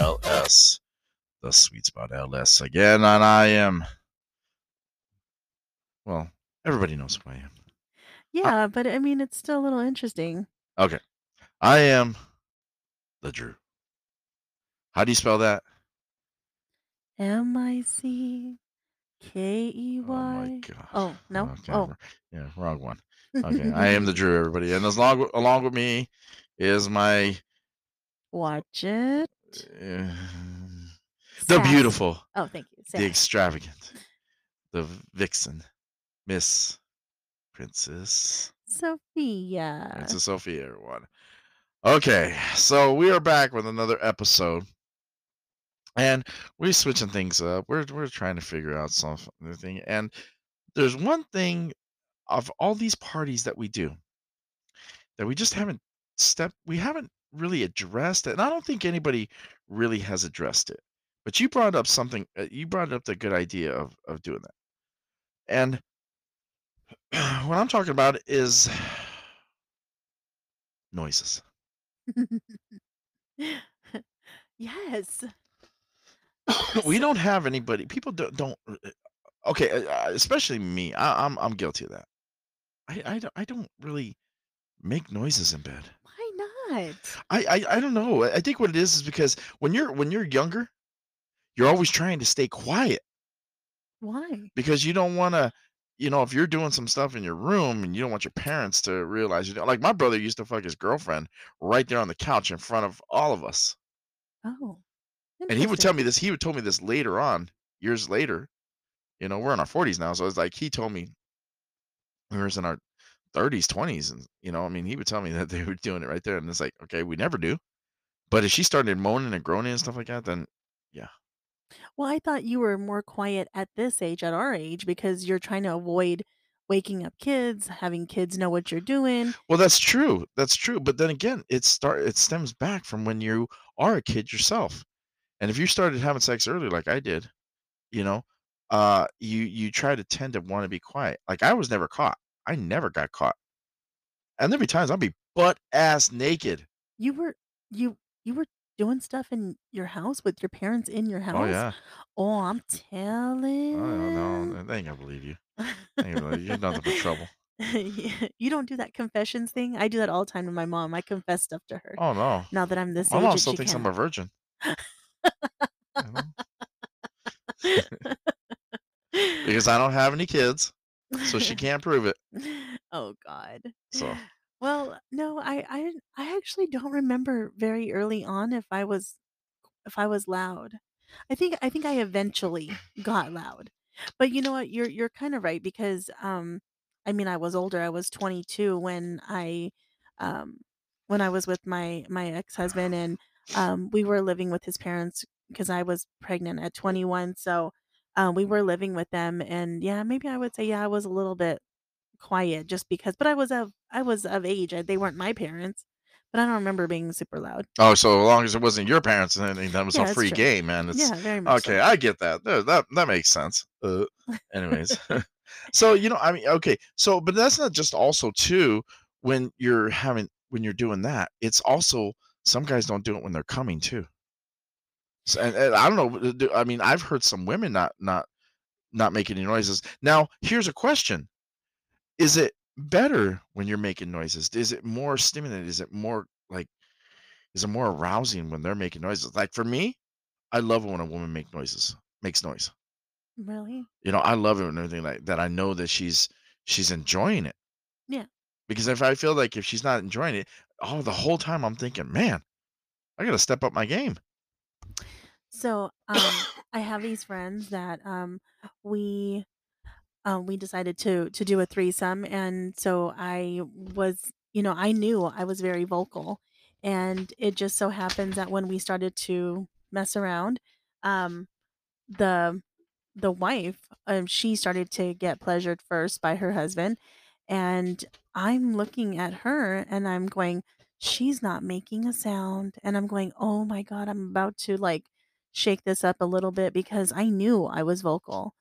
LS. The Sweet Spot LS again, and I am. Well, everybody knows who I am. Yeah, ah. but I mean, it's still a little interesting. Okay. I am the Drew. How do you spell that? Oh M I C K E. Oh Y. Oh, no? Okay. Oh. Yeah, wrong one. Okay. I am the Drew, everybody. And as long along with me is my Watch it. Uh, the beautiful, Oh, thank you. the extravagant, the vixen, Miss Princess. Sophia. Princess Sophia, everyone. Okay, so we are back with another episode, and we're switching things up. We're we're trying to figure out something, and there's one thing of all these parties that we do that we just haven't stepped. We haven't really addressed it, and I don't think anybody really has addressed it. But you brought up something. uh, You brought up the good idea of of doing that, and what I'm talking about is noises. yes. we So- don't have anybody. People don't. don't uh, okay, uh, uh, especially me. I, I'm I'm guilty of that. I I don't, I don't really make noises in bed. Not? I, I I don't know. I think what it is is because when you're when you're younger, you're always trying to stay quiet Why? because you don't want to. You know, if you're doing some stuff in your room and you don't want your parents to realize you know, like my brother used to fuck his girlfriend right there on the couch in front of all of us. Oh. and he would tell interesting. me this he would tell me this later on years later you know we're in our 40s now so it's like he told me we were in our 30s 20s and you know i mean he would tell me that they were doing it right there and it's like okay we never do but if she started moaning and groaning and stuff like that then yeah. Well, I thought you were more quiet at this age, at our age, because you're trying to avoid waking up kids, having kids know what you're doing. well that's true that's true but then again it start it stems back from when you are a kid yourself and if you started having sex early like i did you know uh you you try to tend to want to be quiet like i was never caught i never got caught and there'd be times i'd be butt ass naked You were you you were doing stuff in your house with your parents in your oh, house? Oh yeah. Oh, I'm I telling. don't know. They ain't gonna believe you. They ain't gonna believe you. You're nothing but trouble. You don't do that confessions thing? I do that all the time to my mom. I confess stuff to her. Oh no. Now that I'm this My age, mom still thinks I'm a virgin. because I don't have any kids, so she can't prove it. oh God. So Well, no, I I I actually don't remember very early on if I was if I was loud. I think I think I eventually got loud. But you know what? You're you're kind of right because um I mean I was older. I was 22 when I um when I was with my my ex-husband and um we were living with his parents because I was pregnant at 21. So um we were living with them and yeah, maybe I would say yeah, I was a little bit quiet just because but I was of I was of age. uh, They weren't my parents, but I don't remember being super loud. Oh, so as long as it wasn't your parents and anything, that was Yeah, a free true. game, man. It's Yeah, very much okay. so. I get that. That that, that makes sense. Uh, anyways, so you know, I mean, okay. So, but that's not just also too when you're having when you're doing that. It's also some guys don't do it when they're coming too. And, and I don't know. Uh, I mean, I've heard some women not not not make any noises. Now, here's a question: Is it better when you're making noises? Is it more stimulating? Is it more like? Is it more arousing when they're making noises? Like for me, I love it when a woman make noises, makes noise. Really? You know, I love it and everything like that. I know that she's she's enjoying it. Yeah. Because if I feel like if she's not enjoying it, oh, the whole time I'm thinking, man, I gotta step up my game. So, um, I have these friends that um we um we decided to to do a threesome and so I was you know, I knew I was very vocal and it just so happens that when we started to mess around, um the the wife, um she started to get pleasured first by her husband and I'm looking at her and I'm going she's not making a sound and I'm going, "Oh my god, I'm about to like shake this up a little bit because I knew I was vocal."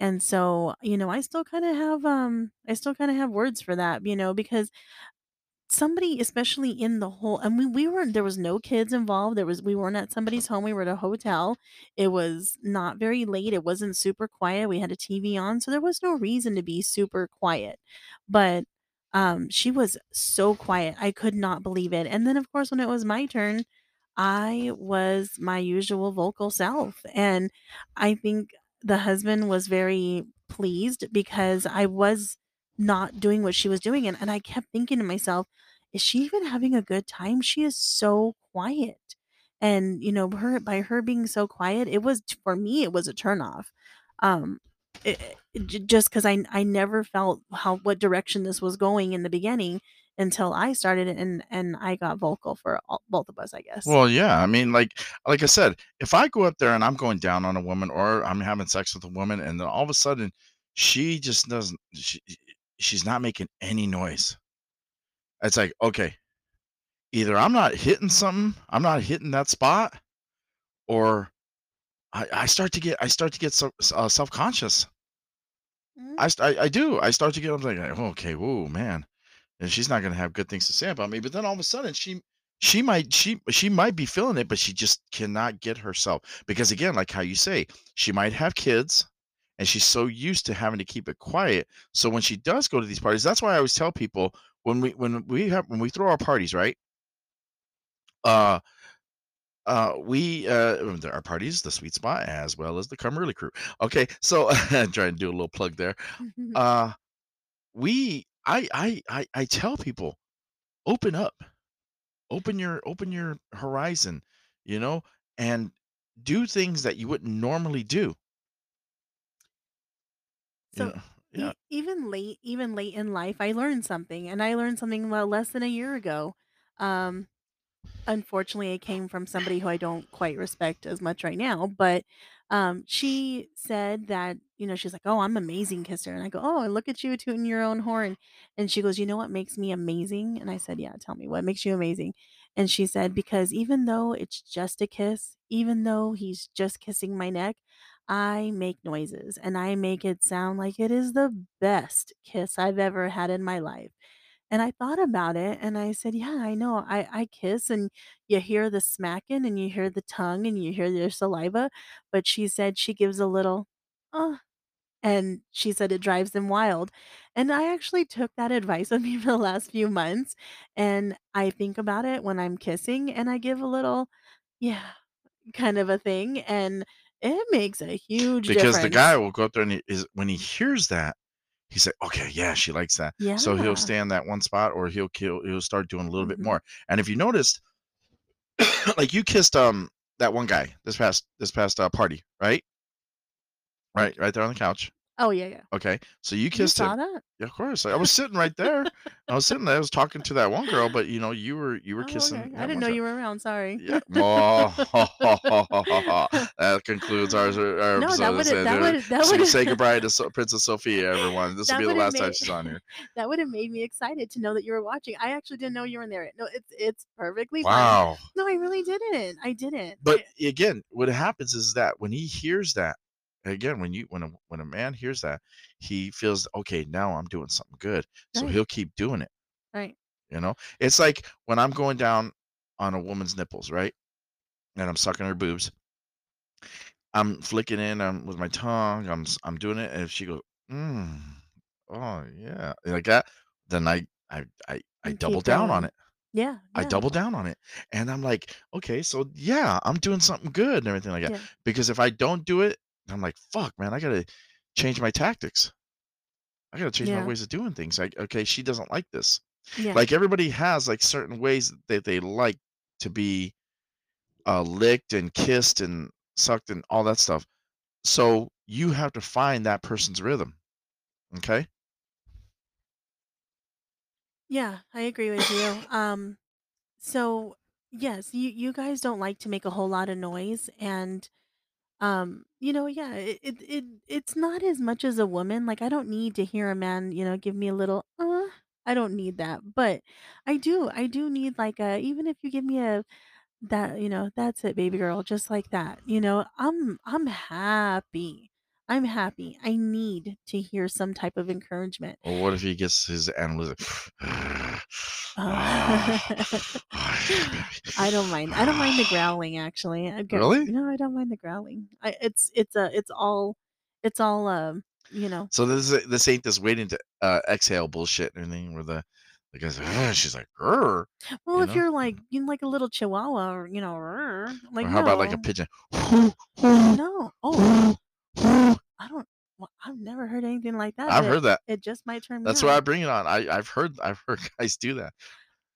And so, you know, I still kind of have um I still kind of have words for that, you know, because somebody, especially in the whole and we we weren't there was no kids involved, there was we weren't at somebody's home, we were at a hotel. It was not very late, it wasn't super quiet, we had a TV on, so there was no reason to be super quiet. But, um, she was so quiet, I could not believe it, and then, of course, when it was my turn, I was my usual vocal self, and I think the husband was very pleased because I was not doing what she was doing, and and I kept thinking to myself, "Is she even having a good time? She is so quiet." And, you know, her by her being so quiet, it was for me, it was a turn off. Um, it it just 'cause I I never felt how what direction this was going in the beginning until I started it and and I got vocal for all both of us, I guess. Well, yeah, I mean, like like I said, if I go up there and I'm going down on a woman or I'm having sex with a woman and then all of a sudden she just doesn't she she's not making any noise. It's like, okay, either I'm not hitting something, I'm not hitting that spot, or I I start to get I start to get so uh, self-conscious. Mhm. I I I do. I start to get I'm like, "Okay, whoa, man." And she's not gonna have good things to say about me, but then all of a sudden she she might she she might be feeling it, but she just cannot get herself because again, like how you say, she might have kids and she's so used to having to keep it quiet. So when she does go to these parties, that's why I always tell people when we when we have when we throw our parties, right? Uh uh we uh there are parties, the sweet spot as well as the Come Early crew. Okay, so I'm trying to do a little plug there. Uh we I I I I tell people open up. Open your open your horizon you know and do things that you wouldn't normally do. You So, know yeah. e even late even late in life, I learned something, and I learned something, well, less than a year ago. Um, unfortunately, it came from somebody who I don't quite respect as much right now, but, um, she said that, you know, she's like, "Oh, I'm amazing kisser," and I go, "Oh, look at you tooting your own horn," and she goes, "You know what makes me amazing?" And I said, "Yeah, tell me, what makes you amazing?" And she said, "Because even though it's just a kiss, even though he's just kissing my neck, I make noises, and I make it sound like it is the best kiss I've ever had in my life." And I thought about it and I said, "Yeah, I know. I I kiss and you hear the smacking and you hear the tongue and you hear their saliva." But she said she gives a little, "Uh," and she said it drives them wild. And I actually took that advice with me for the last few months, and I think about it when I'm kissing and I give a little, "Yeah," kind of a thing, and it makes a huge difference. because the guy will go up there and he is when he hears that he's like okay yeah she likes that Yeah. so he'll stay in that one spot or he'll kill he'll start doing a little bit Mhm. more and if you noticed like you kissed um that one guy this past this past uh, party right right right there on the couch Oh, yeah, yeah. Okay, so you You kissed saw him. that? Yeah, of course. I was sitting right there. I was sitting there. I was talking to that one girl, but you know, you were you were Oh, kissing okay. I that didn't one know girl. you were around, sorry. Yeah. That concludes our our No, that episode. It would've that would that would say goodbye to so- Princess Sophia, everyone. This will that be the would have last time made she's on here. that would have made me excited to know that you were watching. I actually didn't know you were in there. No, it's it's perfectly fine. Wow. No, I really didn't. I didn't. But I again, what happens is that when he hears that, again, when you when a when a man hears that, he feels okay. Now I'm doing something good, so right, he'll keep doing it. right. You know, it's like when I'm going down on a woman's nipples, right? And I'm sucking her boobs. I'm flicking in um, with my tongue. I'm s- I'm doing it, and if she goes, mm, "Oh yeah," like that, then I I I I You double keep down on going. it. Yeah, I yeah, double down on it, and I'm like, "Okay, so yeah, I'm doing something good and everything like that." yeah, Because if I don't do it, I'm like, "Fuck, man, I gotta change my tactics. I gotta change my yeah, ways of doing things." Like, okay, she doesn't like this. yeah, Like everybody has like certain ways that they like to be uh, licked and kissed and sucked and all that stuff. So you have to find that person's rhythm. Okay. yeah, I agree with you. Um, so, yes, you you guys don't like to make a whole lot of noise and Um, you know, yeah, it, it it it's not as much as a woman. Like I don't need to hear a man, you know, give me a little uh I don't need that. But I do. I do need like a even if you give me a that, you know, that's it, baby girl, just like that. You know, I'm I'm happy. I'm happy. I need to hear some type of encouragement. Or what if he gets his analytic? Uh, I don't mind. I don't mind the growling actually. I get, Really? no, I don't mind the growling. I, it's it's a it's all it's all um you know. So this is this ain't this waiting to uh, exhale bullshit and everything where the the guy's like, "Ugh," she's like, "Grr," Well, you if know? you're like you know, like a little chihuahua or you know, "Rrr," like Or how about like a pigeon? no. Oh, I don't. Well, I've never heard anything like that, I've heard that. it just might turn That's why I bring it on. I I've heard I've heard guys do that.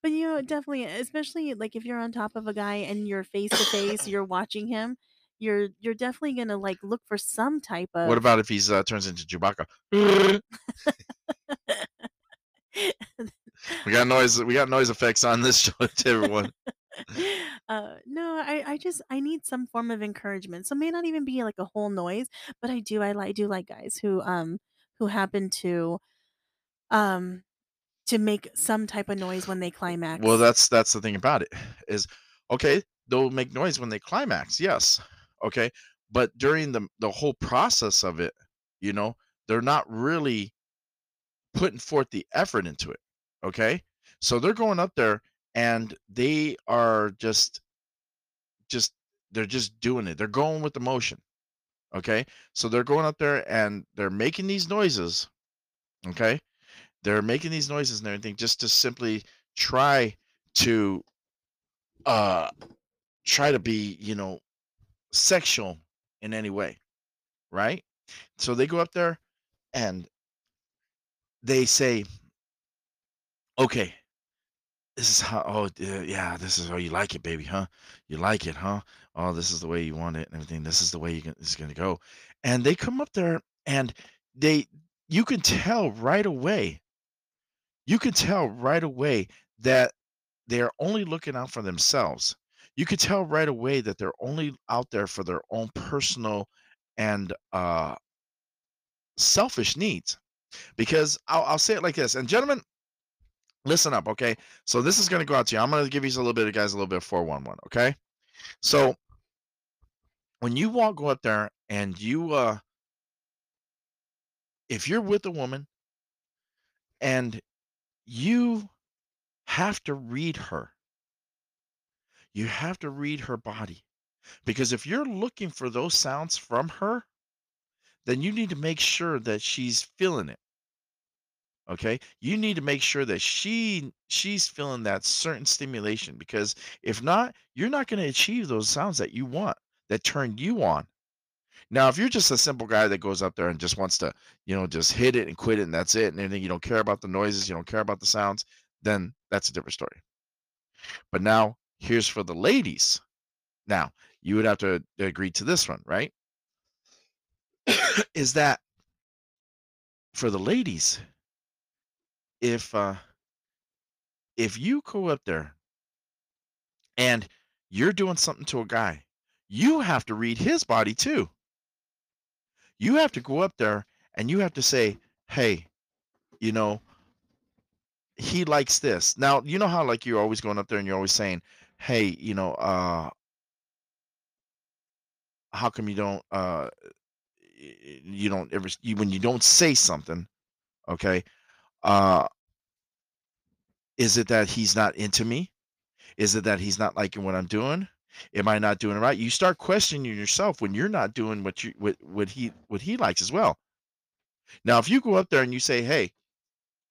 But you know, definitely, especially like if you're on top of a guy and you're face to face, you're watching him, you're you're definitely gonna like look for some type of. What about if he's uh, turns into Chewbacca? we got noise. We got noise effects on this show to everyone. uh no i i just i need some form of encouragement so it may not even be like a whole noise but i do i like do like guys who um who happen to um to make some type of noise when they climax. Well, that's that's the thing about it is okay. They'll make noise when they climax. Yes. Okay. But during the the whole process of it, you know, they're not really putting forth the effort into it. Okay. So they're going up there and they are just just they're just doing it. They're going with the motion. Okay. So they're going up there and they're making these noises. Okay. They're making these noises and everything just to simply try to uh try to be, you know, sexual in any way, right? So they go up there and they say, "Okay, this is how. Oh, yeah, yeah, this is how you like it, baby, huh? You like it, huh? Oh, this is the way you want it and everything. This is the way you can, it's going to go." And they come up there and they, you can tell right away. You can tell right away that they're only looking out for themselves. You could tell right away that they're only out there for their own personal and uh, selfish needs. Because I'll, I'll say it like this, and gentlemen, listen up, okay? So this is going to go out to you. I'm going to give you a little bit of guys a little bit of 411, okay? So when you walk go up there and you uh if you're with a woman and you have to read her, you have to read her body. Because if you're looking for those sounds from her, then you need to make sure that she's feeling it. Okay? You need to make sure that she she's feeling that certain stimulation because if not, you're not going to achieve those sounds that you want that turn you on. Now, if you're just a simple guy that goes up there and just wants to, you know, just hit it and quit it and that's it and you don't care about the noises, you don't care about the sounds, then that's a different story. But now, here's for the ladies. Now, you would have to agree to this one, right? Is that for the ladies, if uh if you go up there and you're doing something to a guy, you have to read his body too. You have to go up there and you have to say, "Hey, you know, he likes this." Now, you know how like you're always going up there and you're always saying, "Hey, you know, uh how come you don't uh you don't ever you, when you don't say something, okay? Uh is it that he's not into me? Is it that he's not liking what I'm doing? Am I not doing it right? You start questioning yourself when you're not doing what you what, what he what he likes as well. Now, if you go up there and you say, "Hey,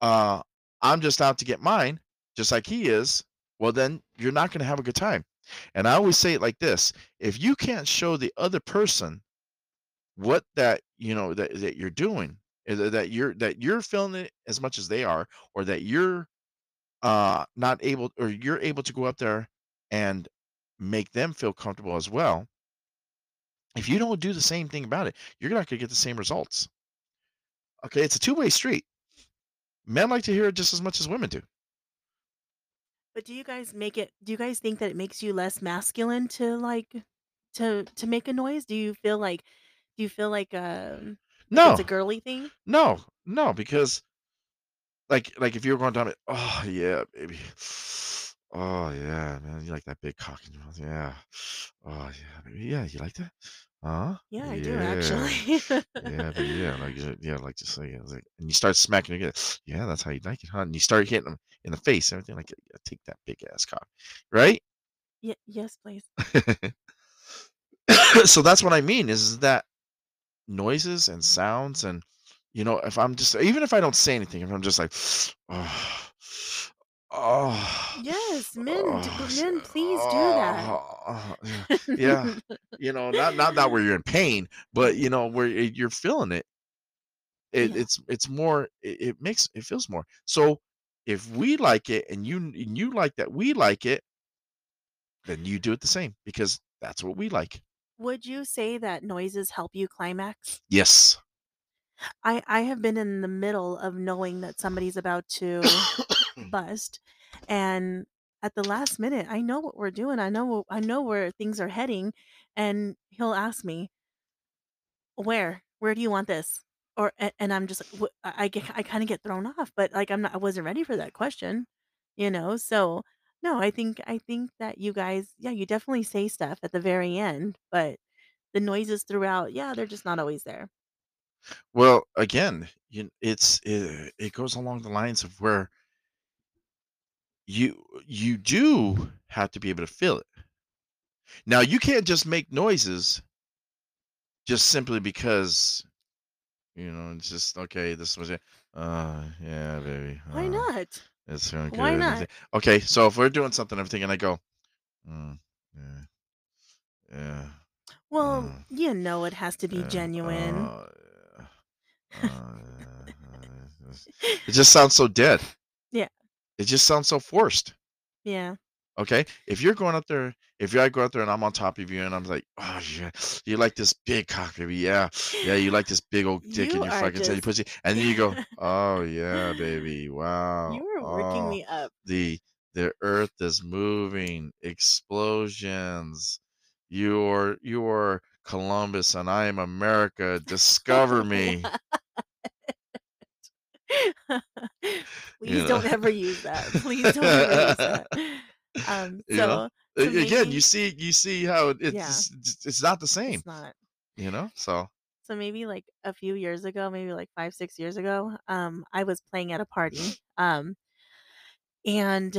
uh, I'm just out to get mine," just like he is, well, then you're not going to have a good time. And I always say it like this: if you can't show the other person what that you know that that you're doing, that that you're that you're feeling it as much as they are, or that you're uh not able or you're able to go up there and make them feel comfortable as well. If you don't do the same thing about it you're not going to get the same results. Okay it's a two-way street. Men like to hear it just as much as women do. But do you guys make it do you guys think that it makes you less masculine to like to to make a noise? Do you feel like do you feel like um like it's a girly thing no no because like like if you were going down it oh yeah baby oh yeah man you like that big cock in your mouth yeah oh yeah baby yeah you like that Huh? Yeah, I do actually. Yeah, but yeah, like uh, yeah, like just like, like and you start smacking again. Yeah, that's how you like it, huh? And you start hitting them in the face, everything like, yeah, take that big ass cock, right? Ye yes, please. so that's what I mean is that noises and sounds and you know if i'm just even if i don't say anything if i'm just like oh oh, Yes, men oh, men, please do that. oh, oh, yeah yeah you know not not that where you're in pain but you know where eh, you're feeling it, it Yeah. it's it's more it, it makes it feels more so if we like it and you and you like that we like it then you do it the same because that's what we like Would you say that noises help you climax? yes I I have been in the middle of knowing that somebody's about to bust, and at the last minute, I know what we're doing, I know I know where things are heading, and he'll ask me, "Where? Where do you want this?" Or and I'm just like, I get I kinda get thrown off, but, like, I'm not I wasn't ready for that question, you know? So, no, I think I think that you guys yeah, you definitely say stuff at the very end, but the noises throughout, yeah, they're just not always there. Well, again, you it's it, it goes along the lines of where you you do have to be able to feel it. Now, you can't just make noises just simply because, you know, it's just okay, this was it. Uh, yeah, baby. Why Uh, not? It's feeling Why not? Okay, so if we're doing something, everything, and I go, mm, yeah, yeah, Well, uh, you know it has to be genuine. uh, uh, uh, it just sounds so dead. Yeah, It just sounds so forced. yeah. Okay, if you're going up there, if I go out there and I'm on top of you and I'm like, oh yeah, you like this big cock, baby, yeah, yeah, you like this big old dick You your are fucking titty just pussy, and then you go, oh yeah, baby, wow, you are working oh, me up. the the earth is moving, explosions, you're you're Columbus and I am America, discover me, you Please know, don't ever use that. Please don't ever use that. Um, so A- Again, you see, you see how it- yeah, it's it's it's not the same, it's not. you know. So. So maybe like a few years ago, maybe like 5, 6 years ago, um, I was playing at a party. Um, and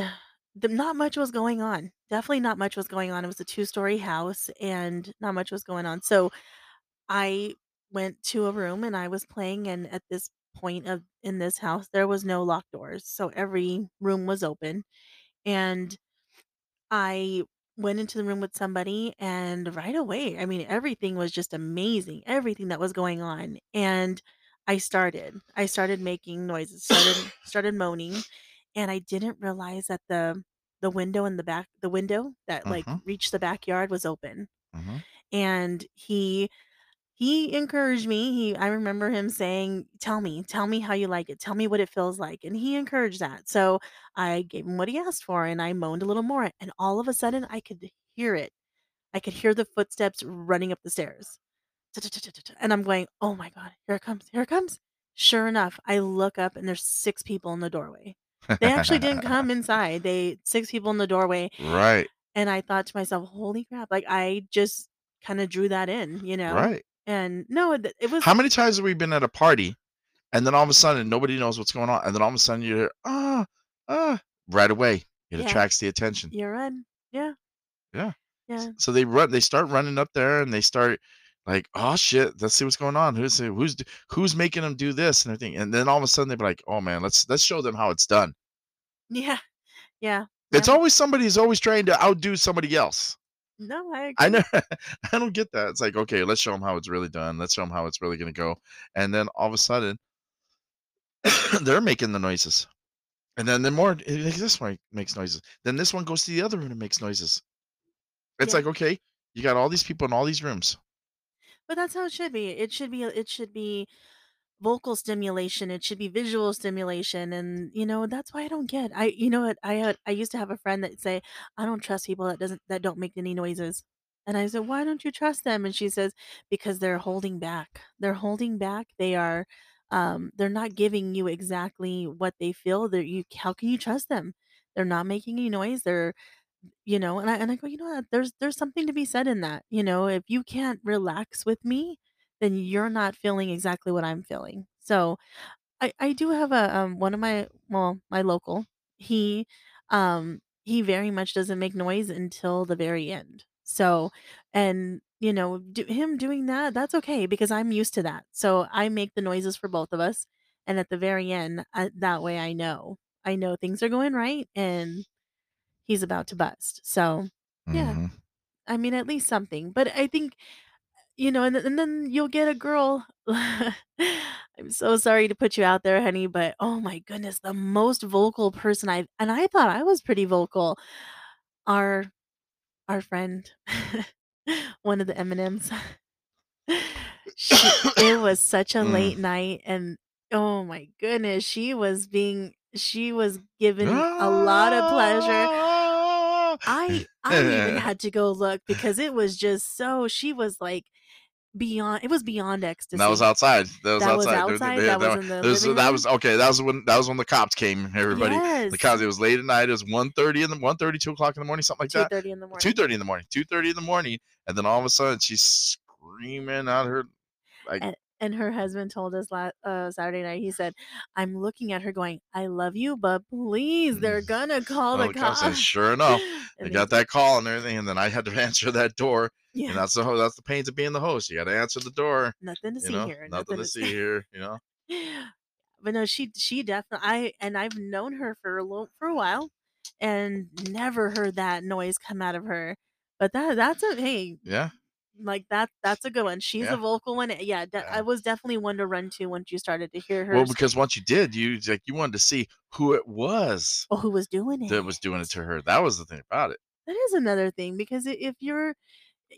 the, not much was going on. Definitely not much was going on. It was a two-story house and not much was going on. So I went to a room and I was playing, and at this point of in this house, there was no locked doors, so every room was open, and I went into the room with somebody, and right away, I mean, everything was just amazing, everything that was going on, and I started I started making noises, started started moaning, and I didn't realize that the the window in the back the window that, like, Mhm, reached the backyard was open, mhm, and he he encouraged me. He I remember him saying, "Tell me, tell me how you like it. Tell me what it feels like." And he encouraged that. So I gave him what he asked for and I moaned a little more. And all of a sudden I could hear it. I could hear the footsteps running up the stairs. And I'm going, "Oh my God, here it comes, here it comes." Sure enough, I look up and there's six people in the doorway. They actually didn't come inside. They six people in the doorway. Right, And I thought to myself, "Holy crap." Like I just kind of drew that in, you know? right. And no, th- it was How many times have we been at a party, and then all of a sudden nobody knows what's going on, and then all of a sudden you hear, "Ah, ah," right away. It Yeah, attracts the attention. you're right. Yeah, Yeah. Yeah, so they run they start running up there, and they start like, "Oh, shit, let's see what's going on. Who's who's who's making them do this and everything," and then all of a sudden they're like, "Oh, man, let's let's show them how it's done." yeah, yeah, yeah. It's always somebody who's always trying to outdo somebody else. No, I agree. I know I don't get that. It's like, "Okay, let's show them how it's really done. Let's show them how it's really gonna go," and then all of a sudden they're making the noises. And then the more like, this one makes noises. Then this one goes to the other room and makes noises. It's Yeah, like, okay, you got all these people in all these rooms. but that's how it should be. It should be. It should be vocal stimulation. It should be visual stimulation, and you know that's why I don't get. I you know what I had. I used to have a friend that say I don't trust people that doesn't that don't make any noises. And I said, why don't you trust them? And she says, because they're holding back. They're holding back. They are, um, they're not giving you exactly what they feel. They're you. How can you trust them? They're not making any noise. They're you know, and I and I go, "You know what? There's there's something to be said in that." You know, if you can't relax with me, then you're not feeling exactly what I'm feeling. So, I I do have a, um, one of my well, my local, he, um, he very much doesn't make noise until the very end. So, and, you know, do him doing that, that's okay because I'm used to that. So, I make the noises for both of us, and at the very end, uh, that way I know. I know things are going right and he's about to bust. So, yeah, Mhm. I mean, at least something. But I think, you know, and, th- and then you'll get a girl. I'm so sorry to put you out there, honey, but oh my goodness, the most vocal person I've, and I thought I was pretty vocal. Our our friend, one of the M&Ms. She it was such a Mm. late night and oh my goodness, she was being she was given a lot of pleasure. I I even had to go look because it was just so she was like beyond it was beyond And that was ecstasy. outside. That was That was outside. There- outside, that was in the that was okay. That was when that was when the cops came. Everybody, Yes. the cops. It was late at night. It was 1.30 in the 1.30, 2 o'clock in the morning, something like that. 2:30 in the morning. Two thirty in the morning. Two thirty in the morning, and then all of a sudden she's screaming out her like And and her husband told us last uh, Saturday night. He said, "I'm looking at her, going, I love you, but please, they're gonna call the the cops. cops." And sure enough, they got that call and everything, and then I had to answer that door, yeah, and that's the that's the pains of being the host. You got to answer the door. nothing to see know, here. nothing to see here. You know. but no, she she definitely I and I've known her for a little for a while, and never heard that noise come out of her. But that that's a hey, Yeah. Like that that's a good one. She's Yeah. a vocal one. Eh, yeah, de- Yeah. I was definitely one to run to once you started to hear her. Well, because once you did, you like you wanted to see who it was oh, who was doing it? that was doing it to her. That was the thing about it. That is another thing because if you're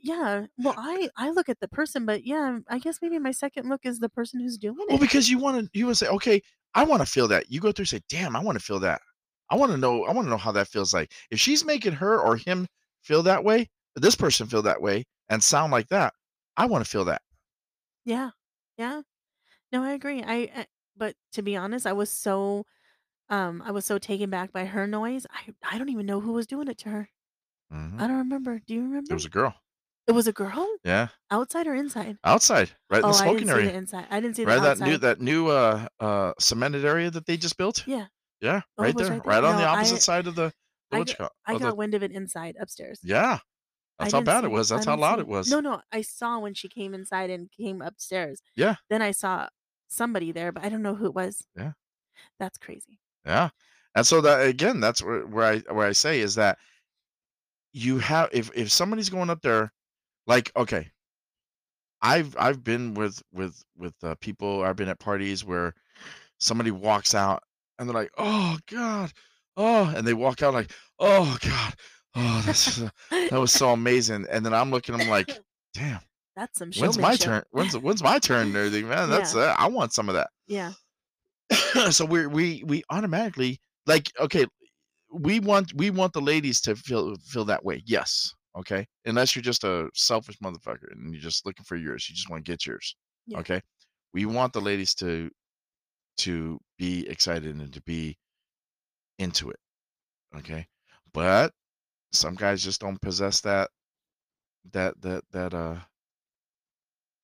yeah, well I I look at the person, but yeah, I guess maybe my second look is the person who's doing it. Well, because you want to, you would say, okay, I want to feel that. You go through, and say, damn, I want to feel that. I want to know. I want to know how that feels like. If she's making her or him feel that way, this person feel that way, and sound like that, I want to feel that. Yeah. Yeah. No, I agree. I, I but to be honest, I was so um I was so taken back by her noise. I I don't even know who was doing it to her. Mhm. I don't remember. Do you remember? It was a girl. It was a girl? Yeah, Outside or inside? outside, right in Oh, the I didn't smoking see the area, inside. I didn't see right the that outside. new that new uh uh cemented area that they just built. yeah. Yeah, Oh, right there, right there? right on the opposite I- side of the, the I got, I got the- wind of it inside upstairs. yeah, that's how bad it was. That's how loud see it was. No, no, I saw when she came inside and came upstairs. Yeah. Then I saw somebody there, but I don't know who it was. Yeah. That's crazy. Yeah. And so that again, that's where, where I where I say is that you have if if somebody's going up there, like okay, I've I've been with with with uh, people. I've been at parties where somebody walks out and they're like, "Oh God, oh," and they walk out like, "Oh God, oh that's that was so amazing." And then I'm looking, I'm like, "Damn, That's some when's my turn? When's when's my turn?" And everything, man. That's uh, I want some of that. Yeah. so we we we automatically like okay we want we want the ladies to feel feel that way yes okay unless you're just a selfish motherfucker and you're just looking for yours you just want to get yours Yeah. okay we want the ladies to to be excited and to be into it okay but some guys just don't possess that that that that uh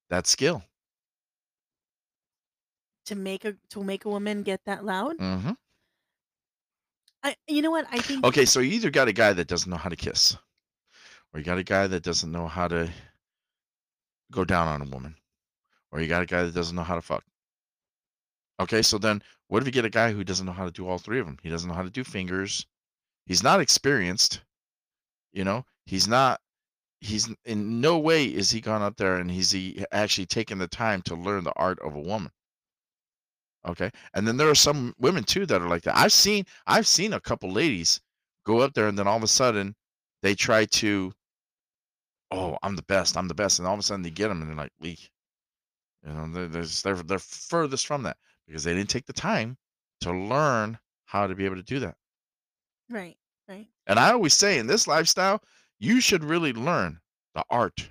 that skill To make a to make a woman get that loud. hmm I you know what? I think Okay, so you either got a guy that doesn't know how to kiss, or you got a guy that doesn't know how to go down on a woman, or you got a guy that doesn't know how to fuck. Okay, so then what if you get a guy who doesn't know how to do all three of them? He doesn't know how to do fingers. He's not experienced. You know, he's not. He's in no way is he gone up there and he's he actually taken the time to learn the art of a woman. Okay, and then there are some women too that are like that. I've seen I've seen a couple ladies go up there and then all of a sudden they try to, oh, I'm the best, I'm the best, and all of a sudden they get them and they're like, we, you know, they're they're they're furthest from that because they didn't take the time to learn how to be able to do that. right, right. And I always say in this lifestyle, you should really learn the art,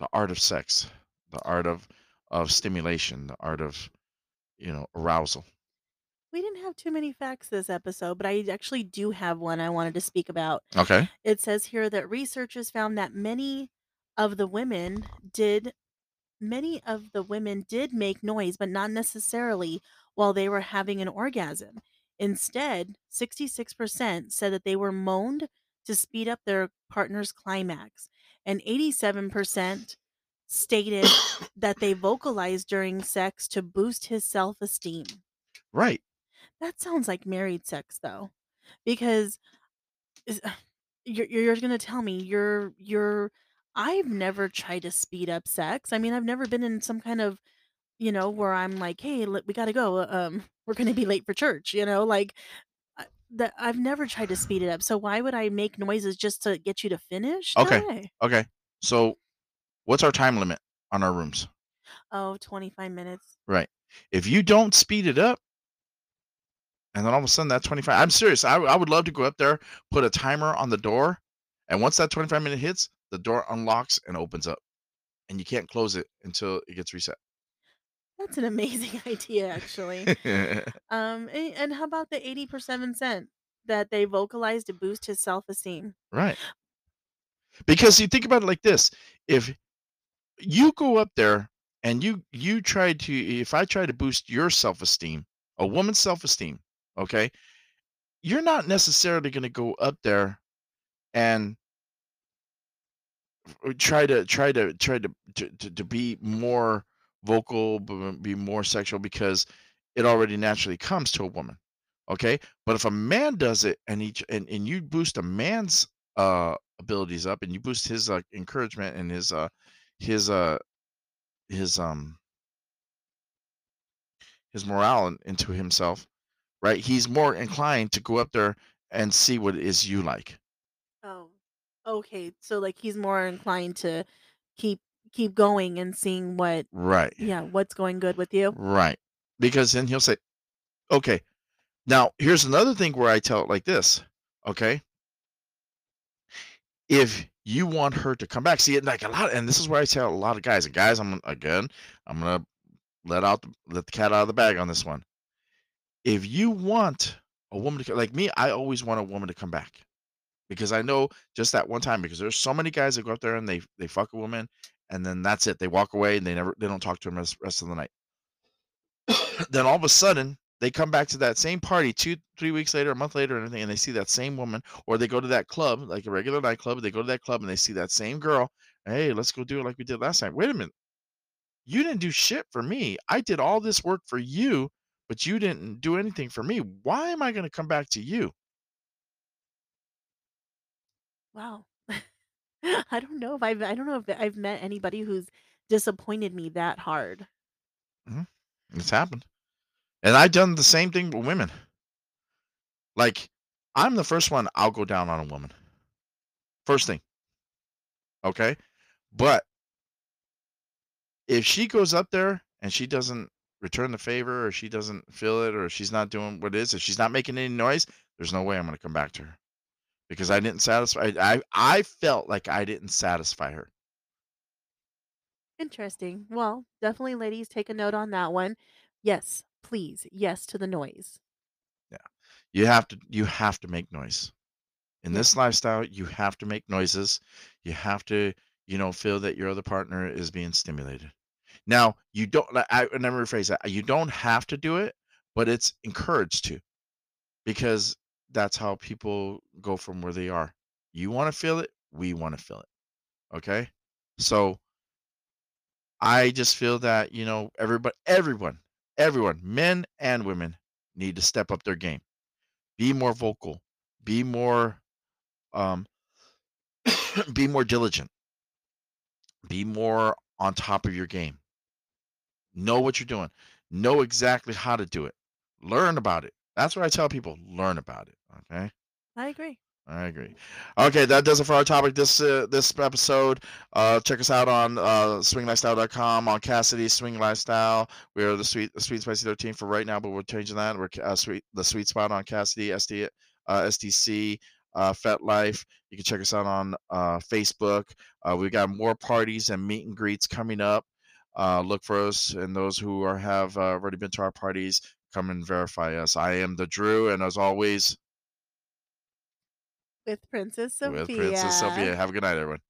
the art of sex, the art of of stimulation, the art of you know arousal. We didn't have too many facts this episode, but I actually do have one I wanted to speak about. Okay. It says here that researchers found that many of the women did many of the women did make noise, but not necessarily while they were having an orgasm. Instead, 66% said that they were moaned to speed up their partner's climax, and 87% stated that they vocalized during sex to boost his self esteem. Right. That sounds like married sex, though, because uh, you're, you're going to tell me you're you're I've never tried to speed up sex. I mean, I've never been in some kind of, you know, where I'm like, hey, we got to go. uh, Um, we're going to be late for church. You know, like I- that. I've never tried to speed it up. So why would I make noises just to get you to finish? No Okay. way. Okay. So, what's our time limit on our rooms? Oh, 25 minutes. Right. If you don't speed it up, and then all of a sudden that 25, I'm serious. I, I would love to go up there, put a timer on the door, and once that 25 minute hits, the door unlocks and opens up, and you can't close it until it gets reset. That's an amazing idea, actually. Um, and how about the 80% that they vocalized to boost his self esteem? right. Because you think about it like this: if you go up there and you you try to, if I try to boost your self esteem, a woman's self esteem, okay, you're not necessarily going to go up there and try to try to try to, to, to be more vocal be more sexual because it already naturally comes to a woman okay but if a man does it and each and, and you boost a man's uh abilities up and you boost his uh, encouragement and his uh his uh his um his morale in, into himself right he's more inclined to go up there and see what it is you like Oh, okay. So like he's more inclined to keep keep going and seeing what right yeah, what's going good with you. Right. Because then he'll say, okay, now here's another thing where I tell it like this. Okay. If you want her to come back, see it like a lot, and this is where I tell a lot of guys, and guys, I'm again, I'm gonna let out the, let the cat out of the bag on this one. If you want a woman to like me, I always want a woman to come back because I know just that one time because there's so many guys that go up there and they they fuck a woman and then that's it. They walk away and they never they don't talk to him rest, rest of the night. then all of a sudden they come back to that same party two three weeks later a month later and everything and they see that same woman or they go to that club like a regular nightclub they go to that club and they see that same girl hey let's go do it like we did last time wait a minute you didn't do shit for me i did all this work for you but you didn't do anything for me why am i going to come back to you Wow. I don't know if I've I don't know if I've met anybody who's disappointed me that hard. Mm-hmm. it's happened. And i've done the same thing with women. Like i'm the first one i'll go down on a woman. First thing. Okay? But if she goes up there and she doesn't return the favor or she doesn't feel it or she's not doing what it is if she's not making any noise there's no way i'm going to come back to her because i didn't satisfy i i felt like i didn't satisfy her Interesting. Well, definitely ladies take a note on that one. Yes, please. Yes to the noise. Yeah, you have to you have to make noise in Yeah. this lifestyle you have to make noises you have to you know feel that your other partner is being stimulated now you don't i I never rephrase that you don't have to do it but it's encouraged to because that's how people go from where they are. You want to feel it we want to feel it okay? So i just feel that you know everybody everyone everyone men and women need to step up their game. Be more vocal be more um be more diligent. Be more on top of your game. Know what you're doing. Know exactly how to do it. Learn about it that's what i tell people learn about it okay I agree. I agree. Okay, that does it for our topic this uh, this episode. Uh, check us out on uh, swinglifestyle.com on Kasidie Swing Lifestyle. We are the sweet sweet spicy 13 for right now, but we're changing that. We're uh, sweet the sweet spot on Kasidie SD uh, SDC uh, FetLife. You can check us out on uh, Facebook. Uh, we've got more parties and meet and greets coming up. Uh, look for us and those who are have uh, already been to our parties. Come and verify us. I am the Drew, and as always With Princess Sophia. with Princess Sophia. Have a good night, everyone.